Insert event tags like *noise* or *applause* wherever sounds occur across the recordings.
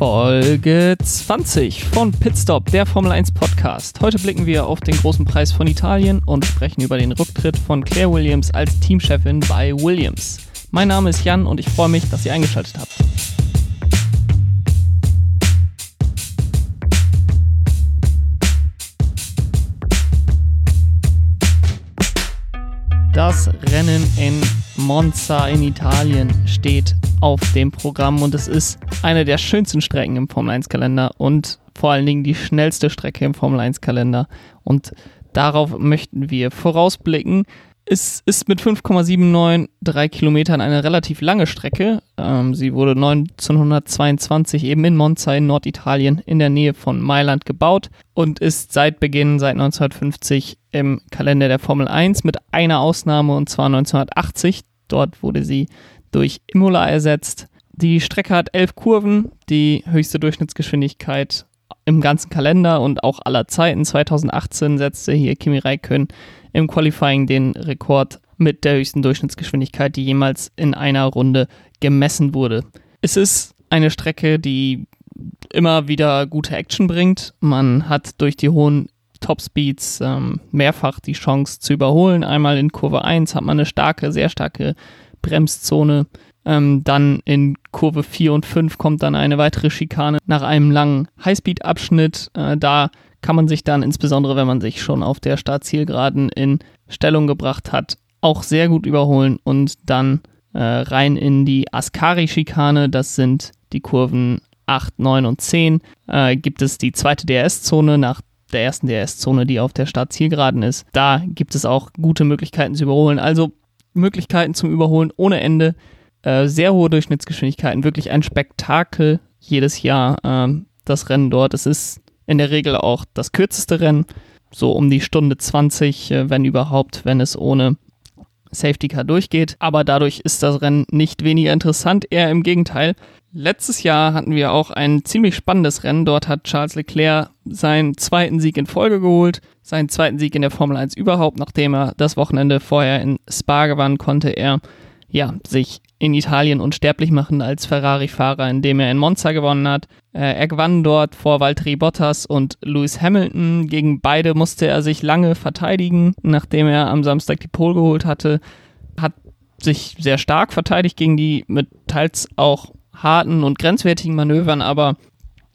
Folge 20 von Pitstop, der Formel 1 Podcast. Heute blicken wir auf den großen Preis von Italien und sprechen über den Rücktritt von Claire Williams als Teamchefin bei Williams. Mein Name ist Jan und ich freue mich, dass ihr eingeschaltet habt. Das Rennen in Monza in Italien steht auf dem Programm und es ist eine der schönsten Strecken im Formel 1 Kalender und vor allen Dingen die schnellste Strecke im Formel 1 Kalender und darauf möchten wir vorausblicken. Es ist mit 5,793 Kilometern eine relativ lange Strecke. Ähm, sie wurde 1922 eben in Monza in Norditalien in der Nähe von Mailand gebaut und ist seit Beginn, seit 1950 im Kalender der Formel 1 mit einer Ausnahme und zwar 1980. Dort wurde sie durch Imola ersetzt. Die Strecke hat elf Kurven, die höchste Durchschnittsgeschwindigkeit im ganzen Kalender und auch aller Zeiten. 2018 setzte hier Kimi Räikkönen im Qualifying den Rekord mit der höchsten Durchschnittsgeschwindigkeit, die jemals in einer Runde gemessen wurde. Es ist eine Strecke, die immer wieder gute Action bringt. Man hat durch die hohen Topspeeds ähm, mehrfach die Chance zu überholen. Einmal in Kurve 1 hat man eine starke, sehr starke Bremszone. Ähm, dann in Kurve 4 und 5 kommt dann eine weitere Schikane nach einem langen Highspeed-Abschnitt. Äh, da kann man sich dann, insbesondere wenn man sich schon auf der Startzielgeraden in Stellung gebracht hat, auch sehr gut überholen und dann äh, rein in die Ascari-Schikane, das sind die Kurven 8, 9 und 10, äh, gibt es die zweite DRS-Zone nach der ersten DRS-Zone, die auf der Startzielgeraden ist. Da gibt es auch gute Möglichkeiten zu überholen. Also Möglichkeiten zum Überholen ohne Ende, äh, sehr hohe Durchschnittsgeschwindigkeiten, wirklich ein Spektakel jedes Jahr, äh, das Rennen dort. Es ist in der Regel auch das kürzeste Rennen, so um die Stunde 20, äh, wenn überhaupt, wenn es ohne Safety Car durchgeht. Aber dadurch ist das Rennen nicht weniger interessant, eher im Gegenteil. Letztes Jahr hatten wir auch ein ziemlich spannendes Rennen. Dort hat Charles Leclerc seinen zweiten Sieg in Folge geholt, seinen zweiten Sieg in der Formel 1 überhaupt, nachdem er das Wochenende vorher in Spa gewann, konnte er ja, sich in Italien unsterblich machen als Ferrari-Fahrer, indem er in Monza gewonnen hat. Äh, er gewann dort vor Valtteri Bottas und Lewis Hamilton. Gegen beide musste er sich lange verteidigen, nachdem er am Samstag die Pole geholt hatte. Hat sich sehr stark verteidigt gegen die mit teils auch harten und grenzwertigen Manövern, aber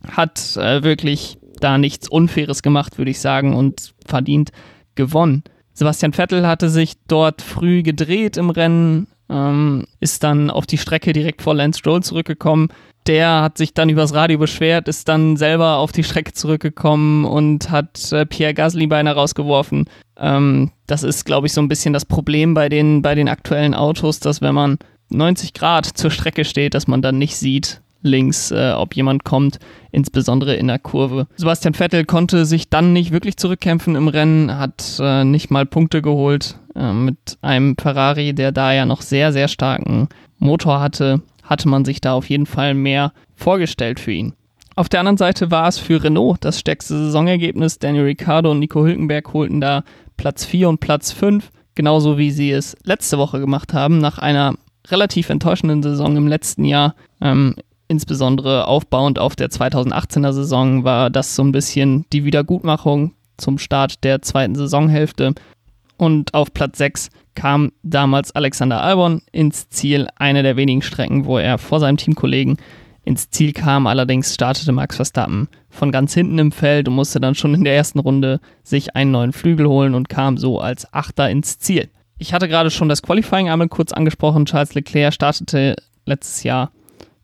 hat äh, wirklich da nichts Unfaires gemacht, würde ich sagen, und verdient gewonnen. Sebastian Vettel hatte sich dort früh gedreht im Rennen, ähm, ist dann auf die Strecke direkt vor Lance Stroll zurückgekommen. Der hat sich dann übers Radio beschwert, ist dann selber auf die Strecke zurückgekommen und hat äh, Pierre Gasly beinahe rausgeworfen. Ähm, das ist, glaube ich, so ein bisschen das Problem bei den, bei den aktuellen Autos, dass wenn man 90 Grad zur Strecke steht, dass man dann nicht sieht, links, äh, ob jemand kommt, insbesondere in der Kurve. Sebastian Vettel konnte sich dann nicht wirklich zurückkämpfen im Rennen, hat äh, nicht mal Punkte geholt. Äh, mit einem Ferrari, der da ja noch sehr, sehr starken Motor hatte, hatte man sich da auf jeden Fall mehr vorgestellt für ihn. Auf der anderen Seite war es für Renault das stärkste Saisonergebnis. Daniel Ricciardo und Nico Hülkenberg holten da Platz 4 und Platz 5, genauso wie sie es letzte Woche gemacht haben, nach einer relativ enttäuschenden Saison im letzten Jahr. Ähm, insbesondere aufbauend auf der 2018er Saison war das so ein bisschen die Wiedergutmachung zum Start der zweiten Saisonhälfte. Und auf Platz 6 kam damals Alexander Albon ins Ziel, eine der wenigen Strecken, wo er vor seinem Teamkollegen ins Ziel kam. Allerdings startete Max Verstappen von ganz hinten im Feld und musste dann schon in der ersten Runde sich einen neuen Flügel holen und kam so als Achter ins Ziel. Ich hatte gerade schon das Qualifying einmal kurz angesprochen. Charles Leclerc startete letztes Jahr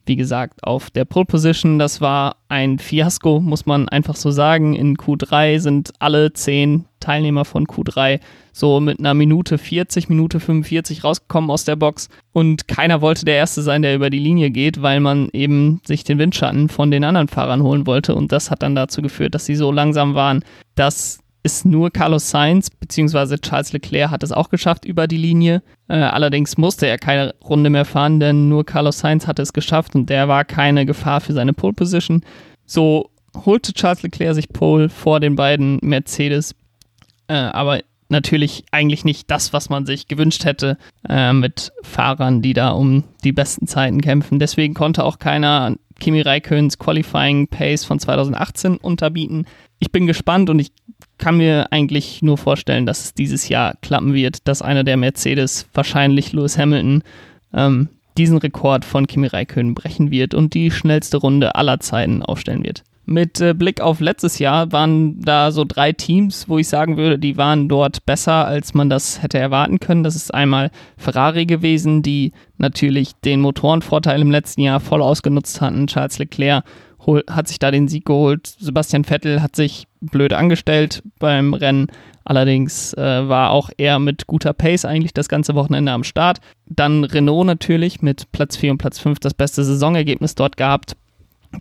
wie gesagt, auf der Pole Position. Das war ein Fiasko, muss man einfach so sagen. In Q3 sind alle zehn Teilnehmer von Q3 so mit einer Minute 40, Minute 45 rausgekommen aus der Box. Und keiner wollte der Erste sein, der über die Linie geht, weil man eben sich den Windschatten von den anderen Fahrern holen wollte. Und das hat dann dazu geführt, dass sie so langsam waren, dass ist nur Carlos Sainz bzw. Charles Leclerc hat es auch geschafft über die Linie. Äh, allerdings musste er keine Runde mehr fahren, denn nur Carlos Sainz hatte es geschafft und der war keine Gefahr für seine Pole Position. So holte Charles Leclerc sich Pole vor den beiden Mercedes, äh, aber natürlich eigentlich nicht das, was man sich gewünscht hätte äh, mit Fahrern, die da um die besten Zeiten kämpfen. Deswegen konnte auch keiner Kimi Räikköns Qualifying Pace von 2018 unterbieten. Ich bin gespannt und ich kann mir eigentlich nur vorstellen, dass es dieses Jahr klappen wird, dass einer der Mercedes, wahrscheinlich Lewis Hamilton, ähm, diesen Rekord von Kimi Räikkönen brechen wird und die schnellste Runde aller Zeiten aufstellen wird. Mit äh, Blick auf letztes Jahr waren da so drei Teams, wo ich sagen würde, die waren dort besser, als man das hätte erwarten können. Das ist einmal Ferrari gewesen, die natürlich den Motorenvorteil im letzten Jahr voll ausgenutzt hatten. Charles Leclerc hat sich da den Sieg geholt. Sebastian Vettel hat sich blöd angestellt beim Rennen. Allerdings äh, war auch er mit guter Pace eigentlich das ganze Wochenende am Start. Dann Renault natürlich mit Platz 4 und Platz 5 das beste Saisonergebnis dort gehabt.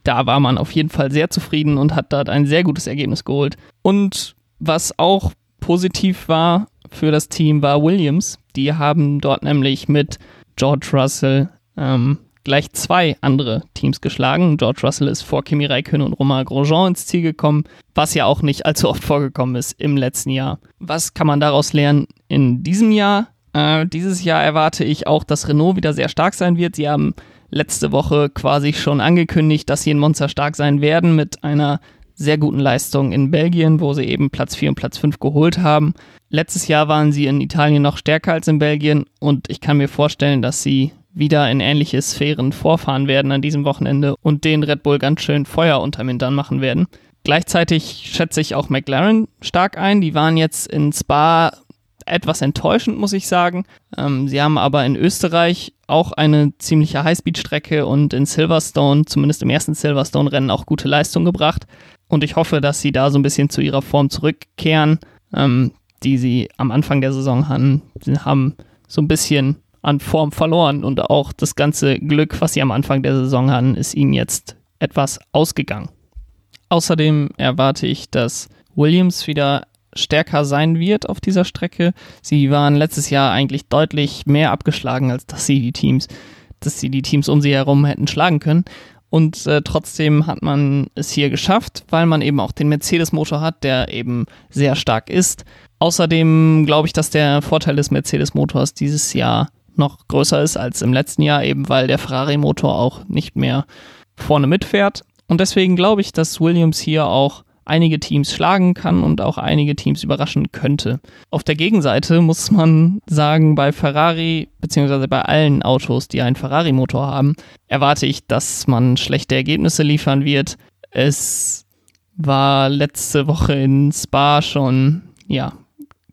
Da war man auf jeden Fall sehr zufrieden und hat dort ein sehr gutes Ergebnis geholt. Und was auch positiv war für das Team war Williams. Die haben dort nämlich mit George Russell ähm, gleich zwei andere Teams geschlagen. George Russell ist vor Kimi Räikkönen und Romain Grosjean ins Ziel gekommen, was ja auch nicht allzu oft vorgekommen ist im letzten Jahr. Was kann man daraus lernen in diesem Jahr? Äh, dieses Jahr erwarte ich auch, dass Renault wieder sehr stark sein wird. Sie haben letzte Woche quasi schon angekündigt, dass sie in Monster stark sein werden mit einer sehr guten Leistung in Belgien, wo sie eben Platz 4 und Platz 5 geholt haben. Letztes Jahr waren sie in Italien noch stärker als in Belgien und ich kann mir vorstellen, dass sie wieder in ähnliche Sphären vorfahren werden an diesem Wochenende und den Red Bull ganz schön Feuer unterm Hintern machen werden. Gleichzeitig schätze ich auch McLaren stark ein. Die waren jetzt in Spa etwas enttäuschend, muss ich sagen. Ähm, sie haben aber in Österreich auch eine ziemliche Highspeed-Strecke und in Silverstone, zumindest im ersten Silverstone-Rennen, auch gute Leistung gebracht. Und ich hoffe, dass sie da so ein bisschen zu ihrer Form zurückkehren, ähm, die sie am Anfang der Saison hatten. Sie haben so ein bisschen an Form verloren und auch das ganze Glück, was sie am Anfang der Saison hatten, ist ihnen jetzt etwas ausgegangen. Außerdem erwarte ich, dass Williams wieder stärker sein wird auf dieser Strecke. Sie waren letztes Jahr eigentlich deutlich mehr abgeschlagen, als dass sie die Teams, dass sie die Teams um sie herum hätten schlagen können. Und äh, trotzdem hat man es hier geschafft, weil man eben auch den Mercedes-Motor hat, der eben sehr stark ist. Außerdem glaube ich, dass der Vorteil des Mercedes-Motors dieses Jahr noch größer ist als im letzten Jahr, eben weil der Ferrari-Motor auch nicht mehr vorne mitfährt. Und deswegen glaube ich, dass Williams hier auch einige Teams schlagen kann und auch einige Teams überraschen könnte. Auf der Gegenseite muss man sagen, bei Ferrari beziehungsweise bei allen Autos, die einen Ferrari-Motor haben, erwarte ich, dass man schlechte Ergebnisse liefern wird. Es war letzte Woche in Spa schon, ja,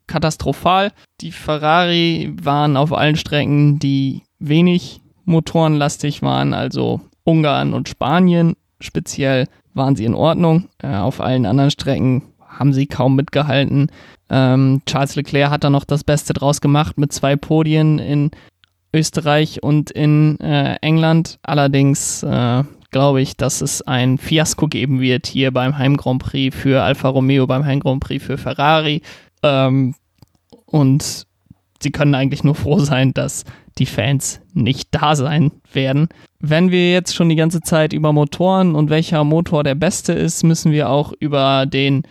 katastrophal. Die Ferrari waren auf allen Strecken, die wenig motorenlastig waren, also Ungarn und Spanien speziell, waren sie in Ordnung. Äh, auf allen anderen Strecken haben sie kaum mitgehalten. Ähm, Charles Leclerc hat da noch das Beste draus gemacht mit zwei Podien in Österreich und in äh, England. Allerdings äh, glaube ich, dass es ein Fiasko geben wird hier beim Heim Grand Prix für Alfa Romeo, beim Heim Grand Prix für Ferrari. Ähm, und sie können eigentlich nur froh sein, dass die Fans nicht da sein werden. Wenn wir jetzt schon die ganze Zeit über Motoren und welcher Motor der beste ist, müssen wir auch über den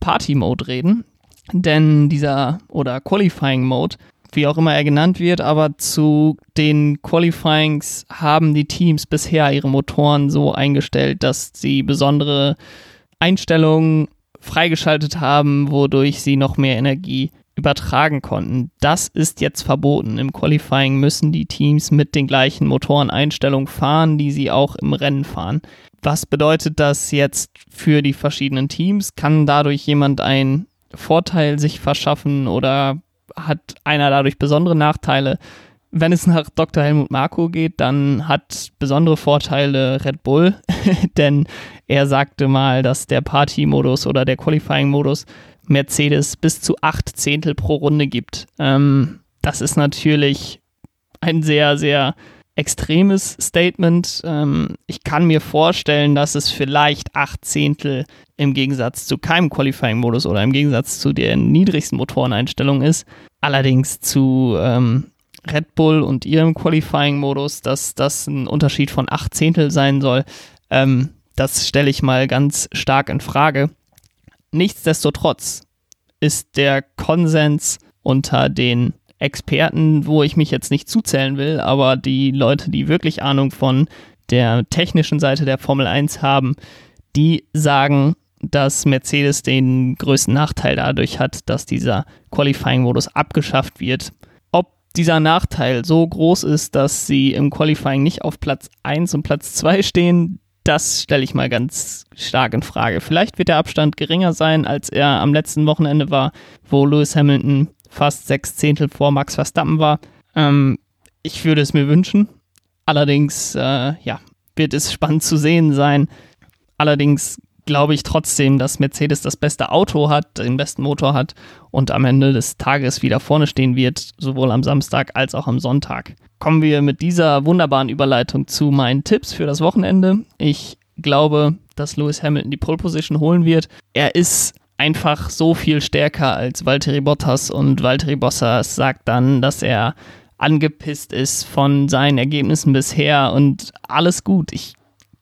Party Mode reden. Denn dieser oder Qualifying Mode, wie auch immer er genannt wird, aber zu den Qualifyings haben die Teams bisher ihre Motoren so eingestellt, dass sie besondere Einstellungen freigeschaltet haben, wodurch sie noch mehr Energie übertragen konnten. Das ist jetzt verboten. Im Qualifying müssen die Teams mit den gleichen Motoreneinstellungen fahren, die sie auch im Rennen fahren. Was bedeutet das jetzt für die verschiedenen Teams? Kann dadurch jemand einen Vorteil sich verschaffen oder hat einer dadurch besondere Nachteile? Wenn es nach Dr. Helmut Marko geht, dann hat besondere Vorteile Red Bull, *laughs* denn er sagte mal, dass der Party-Modus oder der Qualifying-Modus Mercedes bis zu acht Zehntel pro Runde gibt. Ähm, das ist natürlich ein sehr, sehr extremes Statement. Ähm, ich kann mir vorstellen, dass es vielleicht acht Zehntel im Gegensatz zu keinem Qualifying-Modus oder im Gegensatz zu der niedrigsten Motoreneinstellung ist. Allerdings zu ähm, Red Bull und ihrem Qualifying-Modus, dass das ein Unterschied von acht Zehntel sein soll, ähm, das stelle ich mal ganz stark in Frage. Nichtsdestotrotz ist der Konsens unter den Experten, wo ich mich jetzt nicht zuzählen will, aber die Leute, die wirklich Ahnung von der technischen Seite der Formel 1 haben, die sagen, dass Mercedes den größten Nachteil dadurch hat, dass dieser Qualifying-Modus abgeschafft wird. Dieser Nachteil so groß ist, dass sie im Qualifying nicht auf Platz 1 und Platz 2 stehen, das stelle ich mal ganz stark in Frage. Vielleicht wird der Abstand geringer sein, als er am letzten Wochenende war, wo Lewis Hamilton fast sechs Zehntel vor Max Verstappen war. Ähm, ich würde es mir wünschen. Allerdings, äh, ja, wird es spannend zu sehen sein. Allerdings glaube ich trotzdem, dass Mercedes das beste Auto hat, den besten Motor hat und am Ende des Tages wieder vorne stehen wird, sowohl am Samstag als auch am Sonntag. Kommen wir mit dieser wunderbaren Überleitung zu meinen Tipps für das Wochenende. Ich glaube, dass Lewis Hamilton die Pole Position holen wird. Er ist einfach so viel stärker als Valtteri Bottas und Valtteri Bottas sagt dann, dass er angepisst ist von seinen Ergebnissen bisher und alles gut. Ich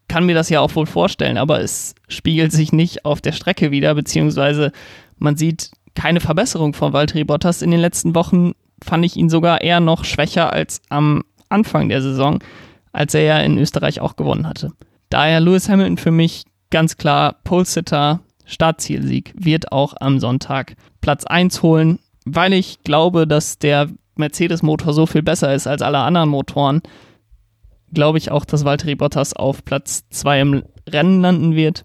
kann mir das ja auch wohl vorstellen, aber es spiegelt sich nicht auf der Strecke wieder, beziehungsweise man sieht keine Verbesserung von Valtteri Bottas. In den letzten Wochen fand ich ihn sogar eher noch schwächer als am Anfang der Saison, als er ja in Österreich auch gewonnen hatte. Daher Lewis Hamilton für mich ganz klar Pole-Sitter, Startzielsieg, wird auch am Sonntag Platz 1 holen, weil ich glaube, dass der Mercedes-Motor so viel besser ist als alle anderen Motoren, glaube ich auch, dass Valtteri Bottas auf Platz 2 im Rennen landen wird.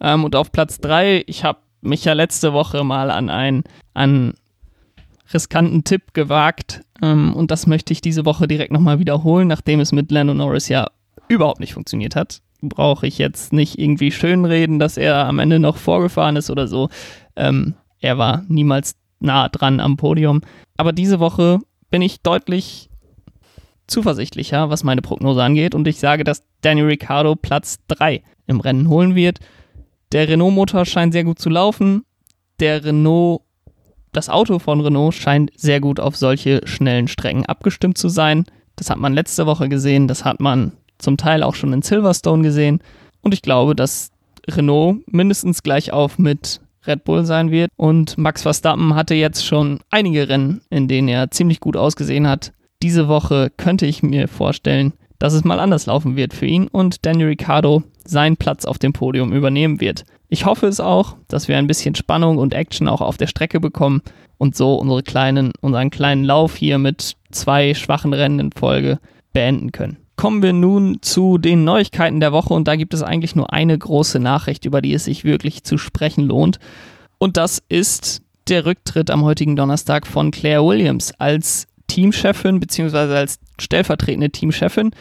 Ähm, und auf Platz 3, ich habe mich ja letzte Woche mal an einen an riskanten Tipp gewagt ähm, und das möchte ich diese Woche direkt nochmal wiederholen, nachdem es mit Lando Norris ja überhaupt nicht funktioniert hat. Brauche ich jetzt nicht irgendwie schönreden, dass er am Ende noch vorgefahren ist oder so. Ähm, er war niemals nah dran am Podium. Aber diese Woche bin ich deutlich zuversichtlicher, was meine Prognose angeht. Und ich sage, dass Daniel Ricciardo Platz 3 im Rennen holen wird. Der Renault-Motor scheint sehr gut zu laufen. Der Renault, das Auto von Renault scheint sehr gut auf solche schnellen Strecken abgestimmt zu sein. Das hat man letzte Woche gesehen. Das hat man zum Teil auch schon in Silverstone gesehen. Und ich glaube, dass Renault mindestens gleich auf mit Red Bull sein wird. Und Max Verstappen hatte jetzt schon einige Rennen, in denen er ziemlich gut ausgesehen hat diese Woche könnte ich mir vorstellen, dass es mal anders laufen wird für ihn und Daniel Ricciardo seinen Platz auf dem Podium übernehmen wird. Ich hoffe es auch, dass wir ein bisschen Spannung und Action auch auf der Strecke bekommen und so unsere kleinen, unseren kleinen Lauf hier mit zwei schwachen Rennen in Folge beenden können. Kommen wir nun zu den Neuigkeiten der Woche und da gibt es eigentlich nur eine große Nachricht, über die es sich wirklich zu sprechen lohnt. Und das ist der Rücktritt am heutigen Donnerstag von Claire Williams als Teamchefin beziehungsweise als stellvertretende Teamchefin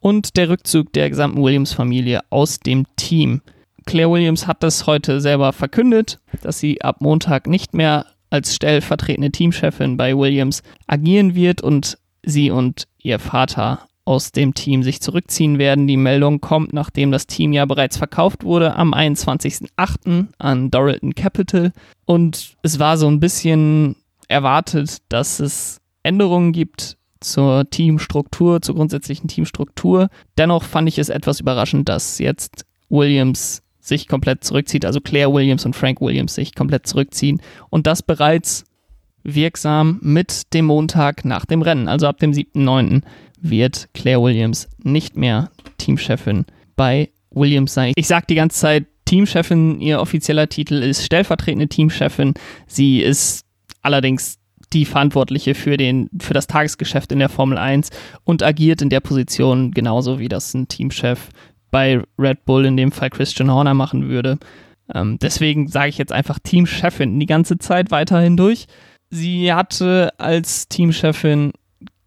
und der Rückzug der gesamten Williams-Familie aus dem Team. Claire Williams hat das heute selber verkündet, dass sie ab Montag nicht mehr als stellvertretende Teamchefin bei Williams agieren wird und sie und ihr Vater aus dem Team sich zurückziehen werden. Die Meldung kommt, nachdem das Team ja bereits verkauft wurde am 21.08. an Doralton Capital. Und es war so ein bisschen erwartet, dass es Änderungen gibt zur Teamstruktur, zur grundsätzlichen Teamstruktur. Dennoch fand ich es etwas überraschend, dass jetzt Williams sich komplett zurückzieht, also Claire Williams und Frank Williams sich komplett zurückziehen und das bereits wirksam mit dem Montag nach dem Rennen, also ab dem 7.9. wird Claire Williams nicht mehr Teamchefin bei Williams sein. Ich sage die ganze Zeit, Teamchefin, ihr offizieller Titel ist stellvertretende Teamchefin. Sie ist allerdings die Verantwortliche für, den, für das Tagesgeschäft in der Formel 1 und agiert in der Position genauso wie das ein Teamchef bei Red Bull, in dem Fall Christian Horner, machen würde. Ähm, deswegen sage ich jetzt einfach Teamchefin die ganze Zeit weiterhin durch. Sie hatte als Teamchefin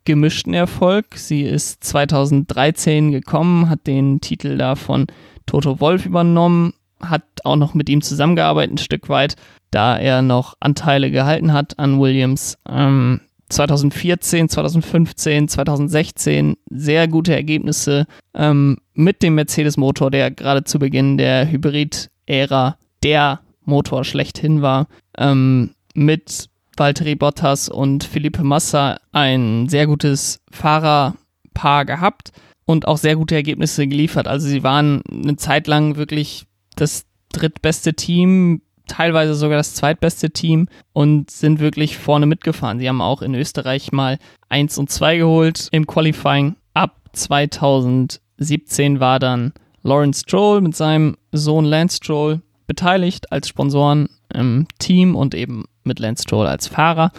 gemischten Erfolg. Sie ist 2013 gekommen, hat den Titel da von Toto Wolf übernommen, hat auch noch mit ihm zusammengearbeitet ein Stück weit, da er noch Anteile gehalten hat an Williams. Ähm, 2014, 2015, 2016 sehr gute Ergebnisse ähm, mit dem Mercedes-Motor, der gerade zu Beginn der Hybrid-Ära der Motor schlechthin war. Ähm, mit Valtteri Bottas und Felipe Massa ein sehr gutes Fahrerpaar gehabt und auch sehr gute Ergebnisse geliefert. Also sie waren eine Zeit lang wirklich das drittbeste Team, teilweise sogar das zweitbeste Team und sind wirklich vorne mitgefahren. Sie haben auch in Österreich mal 1 und 2 geholt im Qualifying. Ab 2017 2017 war dann Lawrence Stroll mit seinem Sohn Lance Stroll beteiligt als Sponsoren im Team und eben mit Lance Stroll als Fahrer.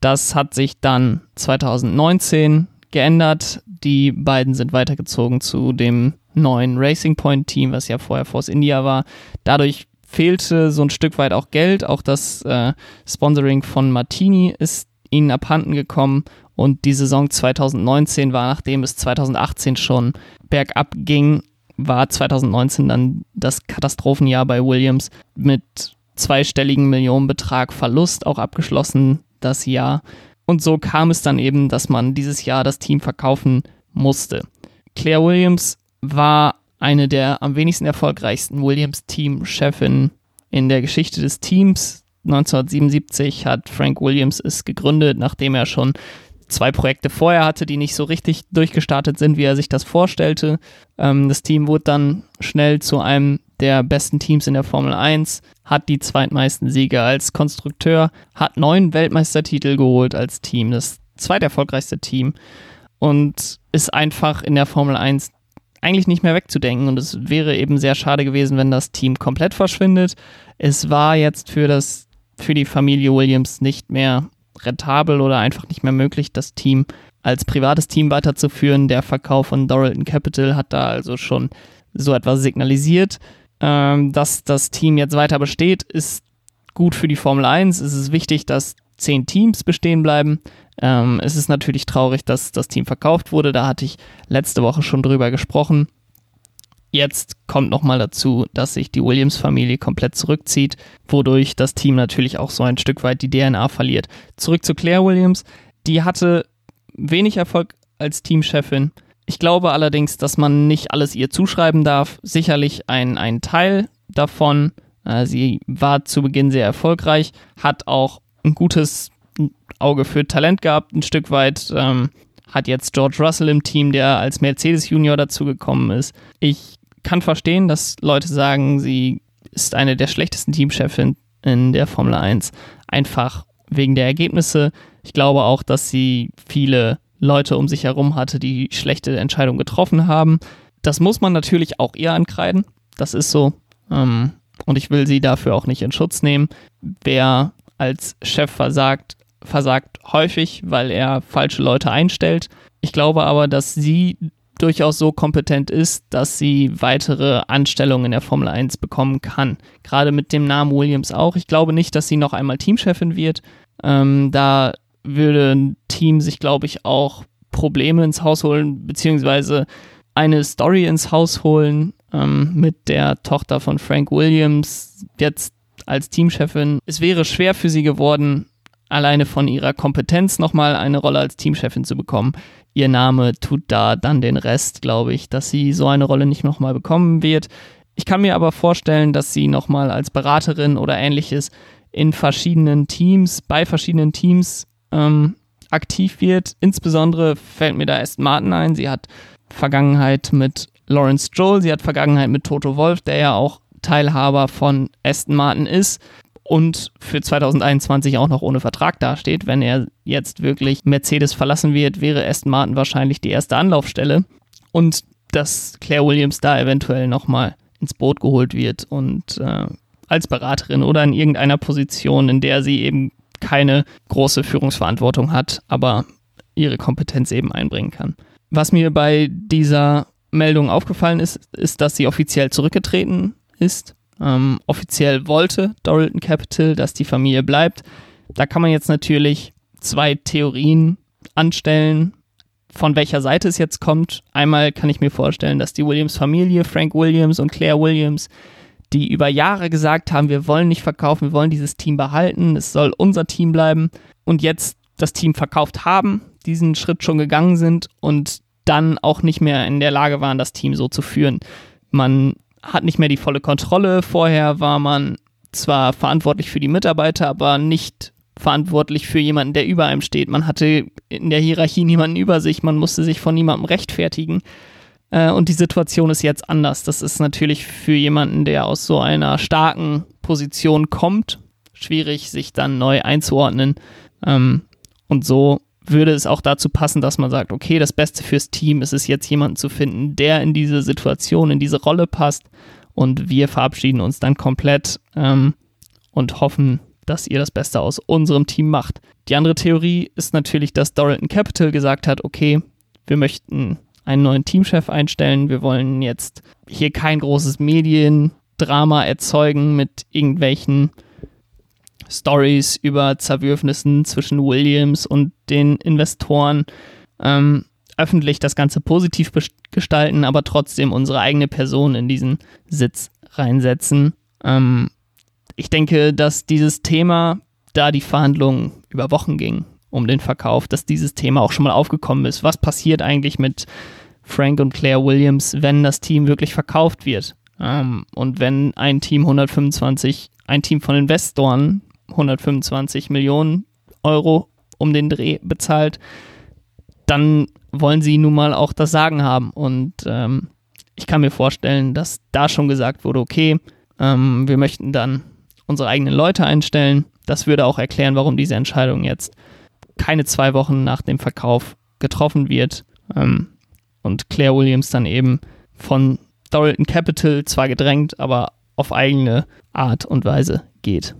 Das hat sich dann 2019 geändert. Die beiden sind weitergezogen zu dem neuen Racing Point Team, was ja vorher Force India war. Dadurch fehlte so ein Stück weit auch Geld. Auch das äh, Sponsoring von Martini ist ihnen abhanden gekommen. Und die Saison 2019 war, nachdem es 2018 schon bergab ging, war 2019 dann das Katastrophenjahr bei Williams mit zweistelligen Millionenbetrag Verlust auch abgeschlossen das Jahr. Und so kam es dann eben, dass man dieses Jahr das Team verkaufen musste. Claire Williams war eine der am wenigsten erfolgreichsten Williams-Team-Chefin in der Geschichte des Teams. 1977 hat Frank Williams es gegründet, nachdem er schon zwei Projekte vorher hatte, die nicht so richtig durchgestartet sind, wie er sich das vorstellte. Ähm, das Team wurde dann schnell zu einem der besten Teams in der Formel 1, hat die zweitmeisten Siege als Konstrukteur, hat neun Weltmeistertitel geholt als Team, das zweiterfolgreichste Team und ist einfach in der Formel 1 eigentlich nicht mehr wegzudenken und es wäre eben sehr schade gewesen, wenn das Team komplett verschwindet. Es war jetzt für das für die Familie Williams nicht mehr rentabel oder einfach nicht mehr möglich, das Team als privates Team weiterzuführen. Der Verkauf von Doralton Capital hat da also schon so etwas signalisiert. Ähm, dass das Team jetzt weiter besteht, ist gut für die Formel 1. Es ist wichtig, dass zehn Teams bestehen bleiben. Ähm, es ist natürlich traurig, dass das Team verkauft wurde. Da hatte ich letzte Woche schon drüber gesprochen. Jetzt kommt nochmal dazu, dass sich die Williams-Familie komplett zurückzieht, wodurch das Team natürlich auch so ein Stück weit die DNA verliert. Zurück zu Claire Williams. Die hatte wenig Erfolg als Teamchefin. Ich glaube allerdings, dass man nicht alles ihr zuschreiben darf. Sicherlich ein, ein Teil davon. Äh, sie war zu Beginn sehr erfolgreich, hat auch ein gutes Auge für Talent gehabt, ein Stück weit. Ähm, hat jetzt George Russell im Team, der als Mercedes Junior dazugekommen ist. Ich kann verstehen, dass Leute sagen, sie ist eine der schlechtesten Teamchefin in der Formel 1. Einfach wegen der Ergebnisse. Ich glaube auch, dass sie viele Leute um sich herum hatte, die schlechte Entscheidungen getroffen haben. Das muss man natürlich auch ihr ankreiden. Das ist so. Ähm, und ich will sie dafür auch nicht in Schutz nehmen. Wer als Chef versagt, versagt häufig, weil er falsche Leute einstellt. Ich glaube aber, dass sie durchaus so kompetent ist, dass sie weitere Anstellungen in der Formel 1 bekommen kann. Gerade mit dem Namen Williams auch. Ich glaube nicht, dass sie noch einmal Teamchefin wird. Ähm, da würde ein Team sich, glaube ich, auch Probleme ins Haus holen, beziehungsweise eine Story ins Haus holen ähm, mit der Tochter von Frank Williams jetzt als Teamchefin. Es wäre schwer für sie geworden, alleine von ihrer Kompetenz nochmal eine Rolle als Teamchefin zu bekommen. Ihr Name tut da dann den Rest, glaube ich, dass sie so eine Rolle nicht nochmal bekommen wird. Ich kann mir aber vorstellen, dass sie nochmal als Beraterin oder ähnliches in verschiedenen Teams, bei verschiedenen Teams ähm, aktiv wird. Insbesondere fällt mir da Aston Martin ein. Sie hat Vergangenheit mit Lawrence Stroll, sie hat Vergangenheit mit Toto Wolf, der ja auch Teilhaber von Aston Martin ist und für 2021 auch noch ohne Vertrag dasteht. Wenn er jetzt wirklich Mercedes verlassen wird, wäre Aston Martin wahrscheinlich die erste Anlaufstelle. Und dass Claire Williams da eventuell nochmal ins Boot geholt wird und äh, als Beraterin oder in irgendeiner Position, in der sie eben keine große Führungsverantwortung hat, aber ihre Kompetenz eben einbringen kann. Was mir bei dieser Meldung aufgefallen ist, ist, dass sie offiziell zurückgetreten ist ähm, offiziell wollte Doralton Capital, dass die Familie bleibt. Da kann man jetzt natürlich zwei Theorien anstellen, von welcher Seite es jetzt kommt. Einmal kann ich mir vorstellen, dass die Williams-Familie, Frank Williams und Claire Williams, die über Jahre gesagt haben, wir wollen nicht verkaufen, wir wollen dieses Team behalten, es soll unser Team bleiben und jetzt das Team verkauft haben, diesen Schritt schon gegangen sind und dann auch nicht mehr in der Lage waren, das Team so zu führen. Man hat nicht mehr die volle Kontrolle. Vorher war man zwar verantwortlich für die Mitarbeiter, aber nicht verantwortlich für jemanden, der über einem steht. Man hatte in der Hierarchie niemanden über sich, man musste sich von niemandem rechtfertigen. Äh, und die Situation ist jetzt anders. Das ist natürlich für jemanden, der aus so einer starken Position kommt, schwierig, sich dann neu einzuordnen. Ähm, und so würde es auch dazu passen, dass man sagt, okay, das Beste fürs Team ist es jetzt jemanden zu finden, der in diese Situation, in diese Rolle passt und wir verabschieden uns dann komplett ähm, und hoffen, dass ihr das Beste aus unserem Team macht. Die andere Theorie ist natürlich, dass Doralton Capital gesagt hat, okay, wir möchten einen neuen Teamchef einstellen, wir wollen jetzt hier kein großes Mediendrama erzeugen mit irgendwelchen Stories über Zerwürfnissen zwischen Williams und den Investoren. Ähm, öffentlich das Ganze positiv gestalten, aber trotzdem unsere eigene Person in diesen Sitz reinsetzen. Ähm, ich denke, dass dieses Thema, da die Verhandlungen über Wochen gingen um den Verkauf, dass dieses Thema auch schon mal aufgekommen ist. Was passiert eigentlich mit Frank und Claire Williams, wenn das Team wirklich verkauft wird? Ähm, und wenn ein Team 125, ein Team von Investoren 125 Millionen Euro um den Dreh bezahlt, dann wollen sie nun mal auch das Sagen haben. Und ähm, ich kann mir vorstellen, dass da schon gesagt wurde, okay, ähm, wir möchten dann unsere eigenen Leute einstellen. Das würde auch erklären, warum diese Entscheidung jetzt keine zwei Wochen nach dem Verkauf getroffen wird. Ähm, und Claire Williams dann eben von Doralton Capital zwar gedrängt, aber auf eigene Art und Weise geht.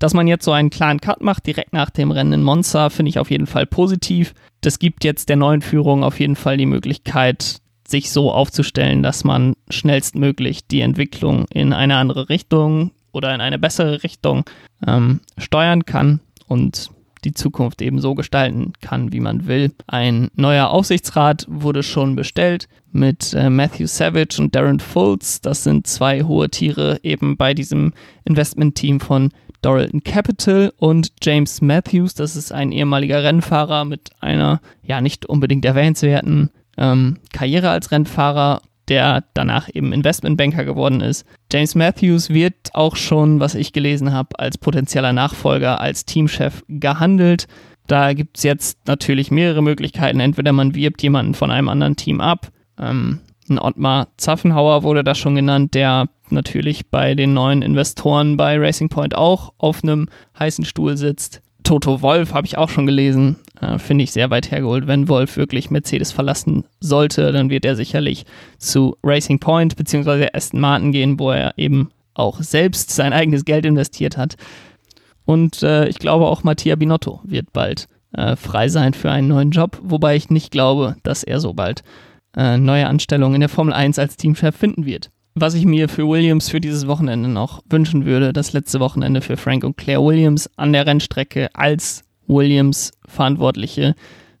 Dass man jetzt so einen klaren Cut macht, direkt nach dem Rennen in Monza, finde ich auf jeden Fall positiv. Das gibt jetzt der neuen Führung auf jeden Fall die Möglichkeit, sich so aufzustellen, dass man schnellstmöglich die Entwicklung in eine andere Richtung oder in eine bessere Richtung ähm, steuern kann und die Zukunft eben so gestalten kann, wie man will. Ein neuer Aufsichtsrat wurde schon bestellt mit äh, Matthew Savage und Darren Fultz. Das sind zwei hohe Tiere eben bei diesem Investmentteam von Doralton Capital und James Matthews, das ist ein ehemaliger Rennfahrer mit einer ja nicht unbedingt erwähnenswerten ähm, Karriere als Rennfahrer, der danach eben Investmentbanker geworden ist. James Matthews wird auch schon, was ich gelesen habe, als potenzieller Nachfolger, als Teamchef gehandelt. Da gibt es jetzt natürlich mehrere Möglichkeiten. Entweder man wirbt jemanden von einem anderen Team ab. Ähm, ein Ottmar Zaffenhauer wurde da schon genannt, der natürlich bei den neuen Investoren bei Racing Point auch auf einem heißen Stuhl sitzt. Toto Wolf habe ich auch schon gelesen, äh, finde ich sehr weit hergeholt. Wenn Wolf wirklich Mercedes verlassen sollte, dann wird er sicherlich zu Racing Point bzw. Aston Martin gehen, wo er eben auch selbst sein eigenes Geld investiert hat. Und äh, ich glaube auch Mattia Binotto wird bald äh, frei sein für einen neuen Job, wobei ich nicht glaube, dass er so bald äh, neue Anstellungen in der Formel 1 als Teamchef finden wird was ich mir für Williams für dieses Wochenende noch wünschen würde, das letzte Wochenende für Frank und Claire Williams an der Rennstrecke als Williams Verantwortliche,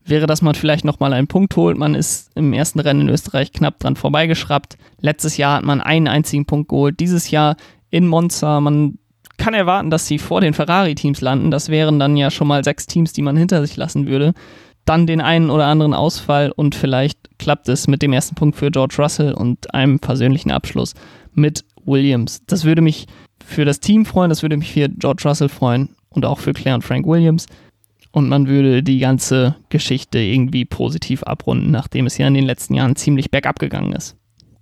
wäre, dass man vielleicht nochmal einen Punkt holt. Man ist im ersten Rennen in Österreich knapp dran vorbeigeschraubt. Letztes Jahr hat man einen einzigen Punkt geholt. Dieses Jahr in Monza. Man kann erwarten, dass sie vor den Ferrari-Teams landen. Das wären dann ja schon mal sechs Teams, die man hinter sich lassen würde dann den einen oder anderen Ausfall und vielleicht klappt es mit dem ersten Punkt für George Russell und einem persönlichen Abschluss mit Williams. Das würde mich für das Team freuen, das würde mich für George Russell freuen und auch für Claire und Frank Williams. Und man würde die ganze Geschichte irgendwie positiv abrunden, nachdem es ja in den letzten Jahren ziemlich bergab gegangen ist.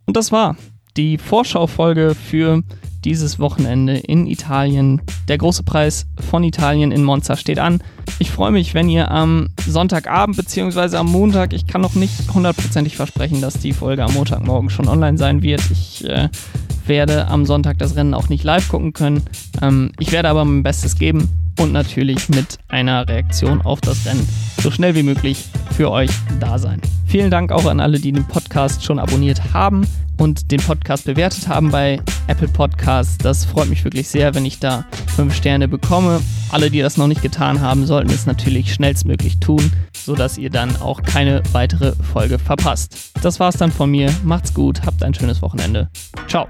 Und das war die Vorschaufolge für dieses Wochenende in Italien. Der große Preis von Italien in Monza steht an. Ich freue mich, wenn ihr am Sonntagabend bzw. am Montag, ich kann noch nicht hundertprozentig versprechen, dass die Folge am Montagmorgen schon online sein wird. Ich äh, werde am Sonntag das Rennen auch nicht live gucken können. Ähm, ich werde aber mein Bestes geben und natürlich mit einer Reaktion auf das Rennen so schnell wie möglich für euch da sein. Vielen Dank auch an alle, die den Podcast schon abonniert haben und den Podcast bewertet haben bei Apple Podcasts. Das freut mich wirklich sehr, wenn ich da fünf Sterne bekomme. Alle, die das noch nicht getan haben, sollten es natürlich schnellstmöglich tun, sodass ihr dann auch keine weitere Folge verpasst. Das war's dann von mir. Macht's gut, habt ein schönes Wochenende. Ciao.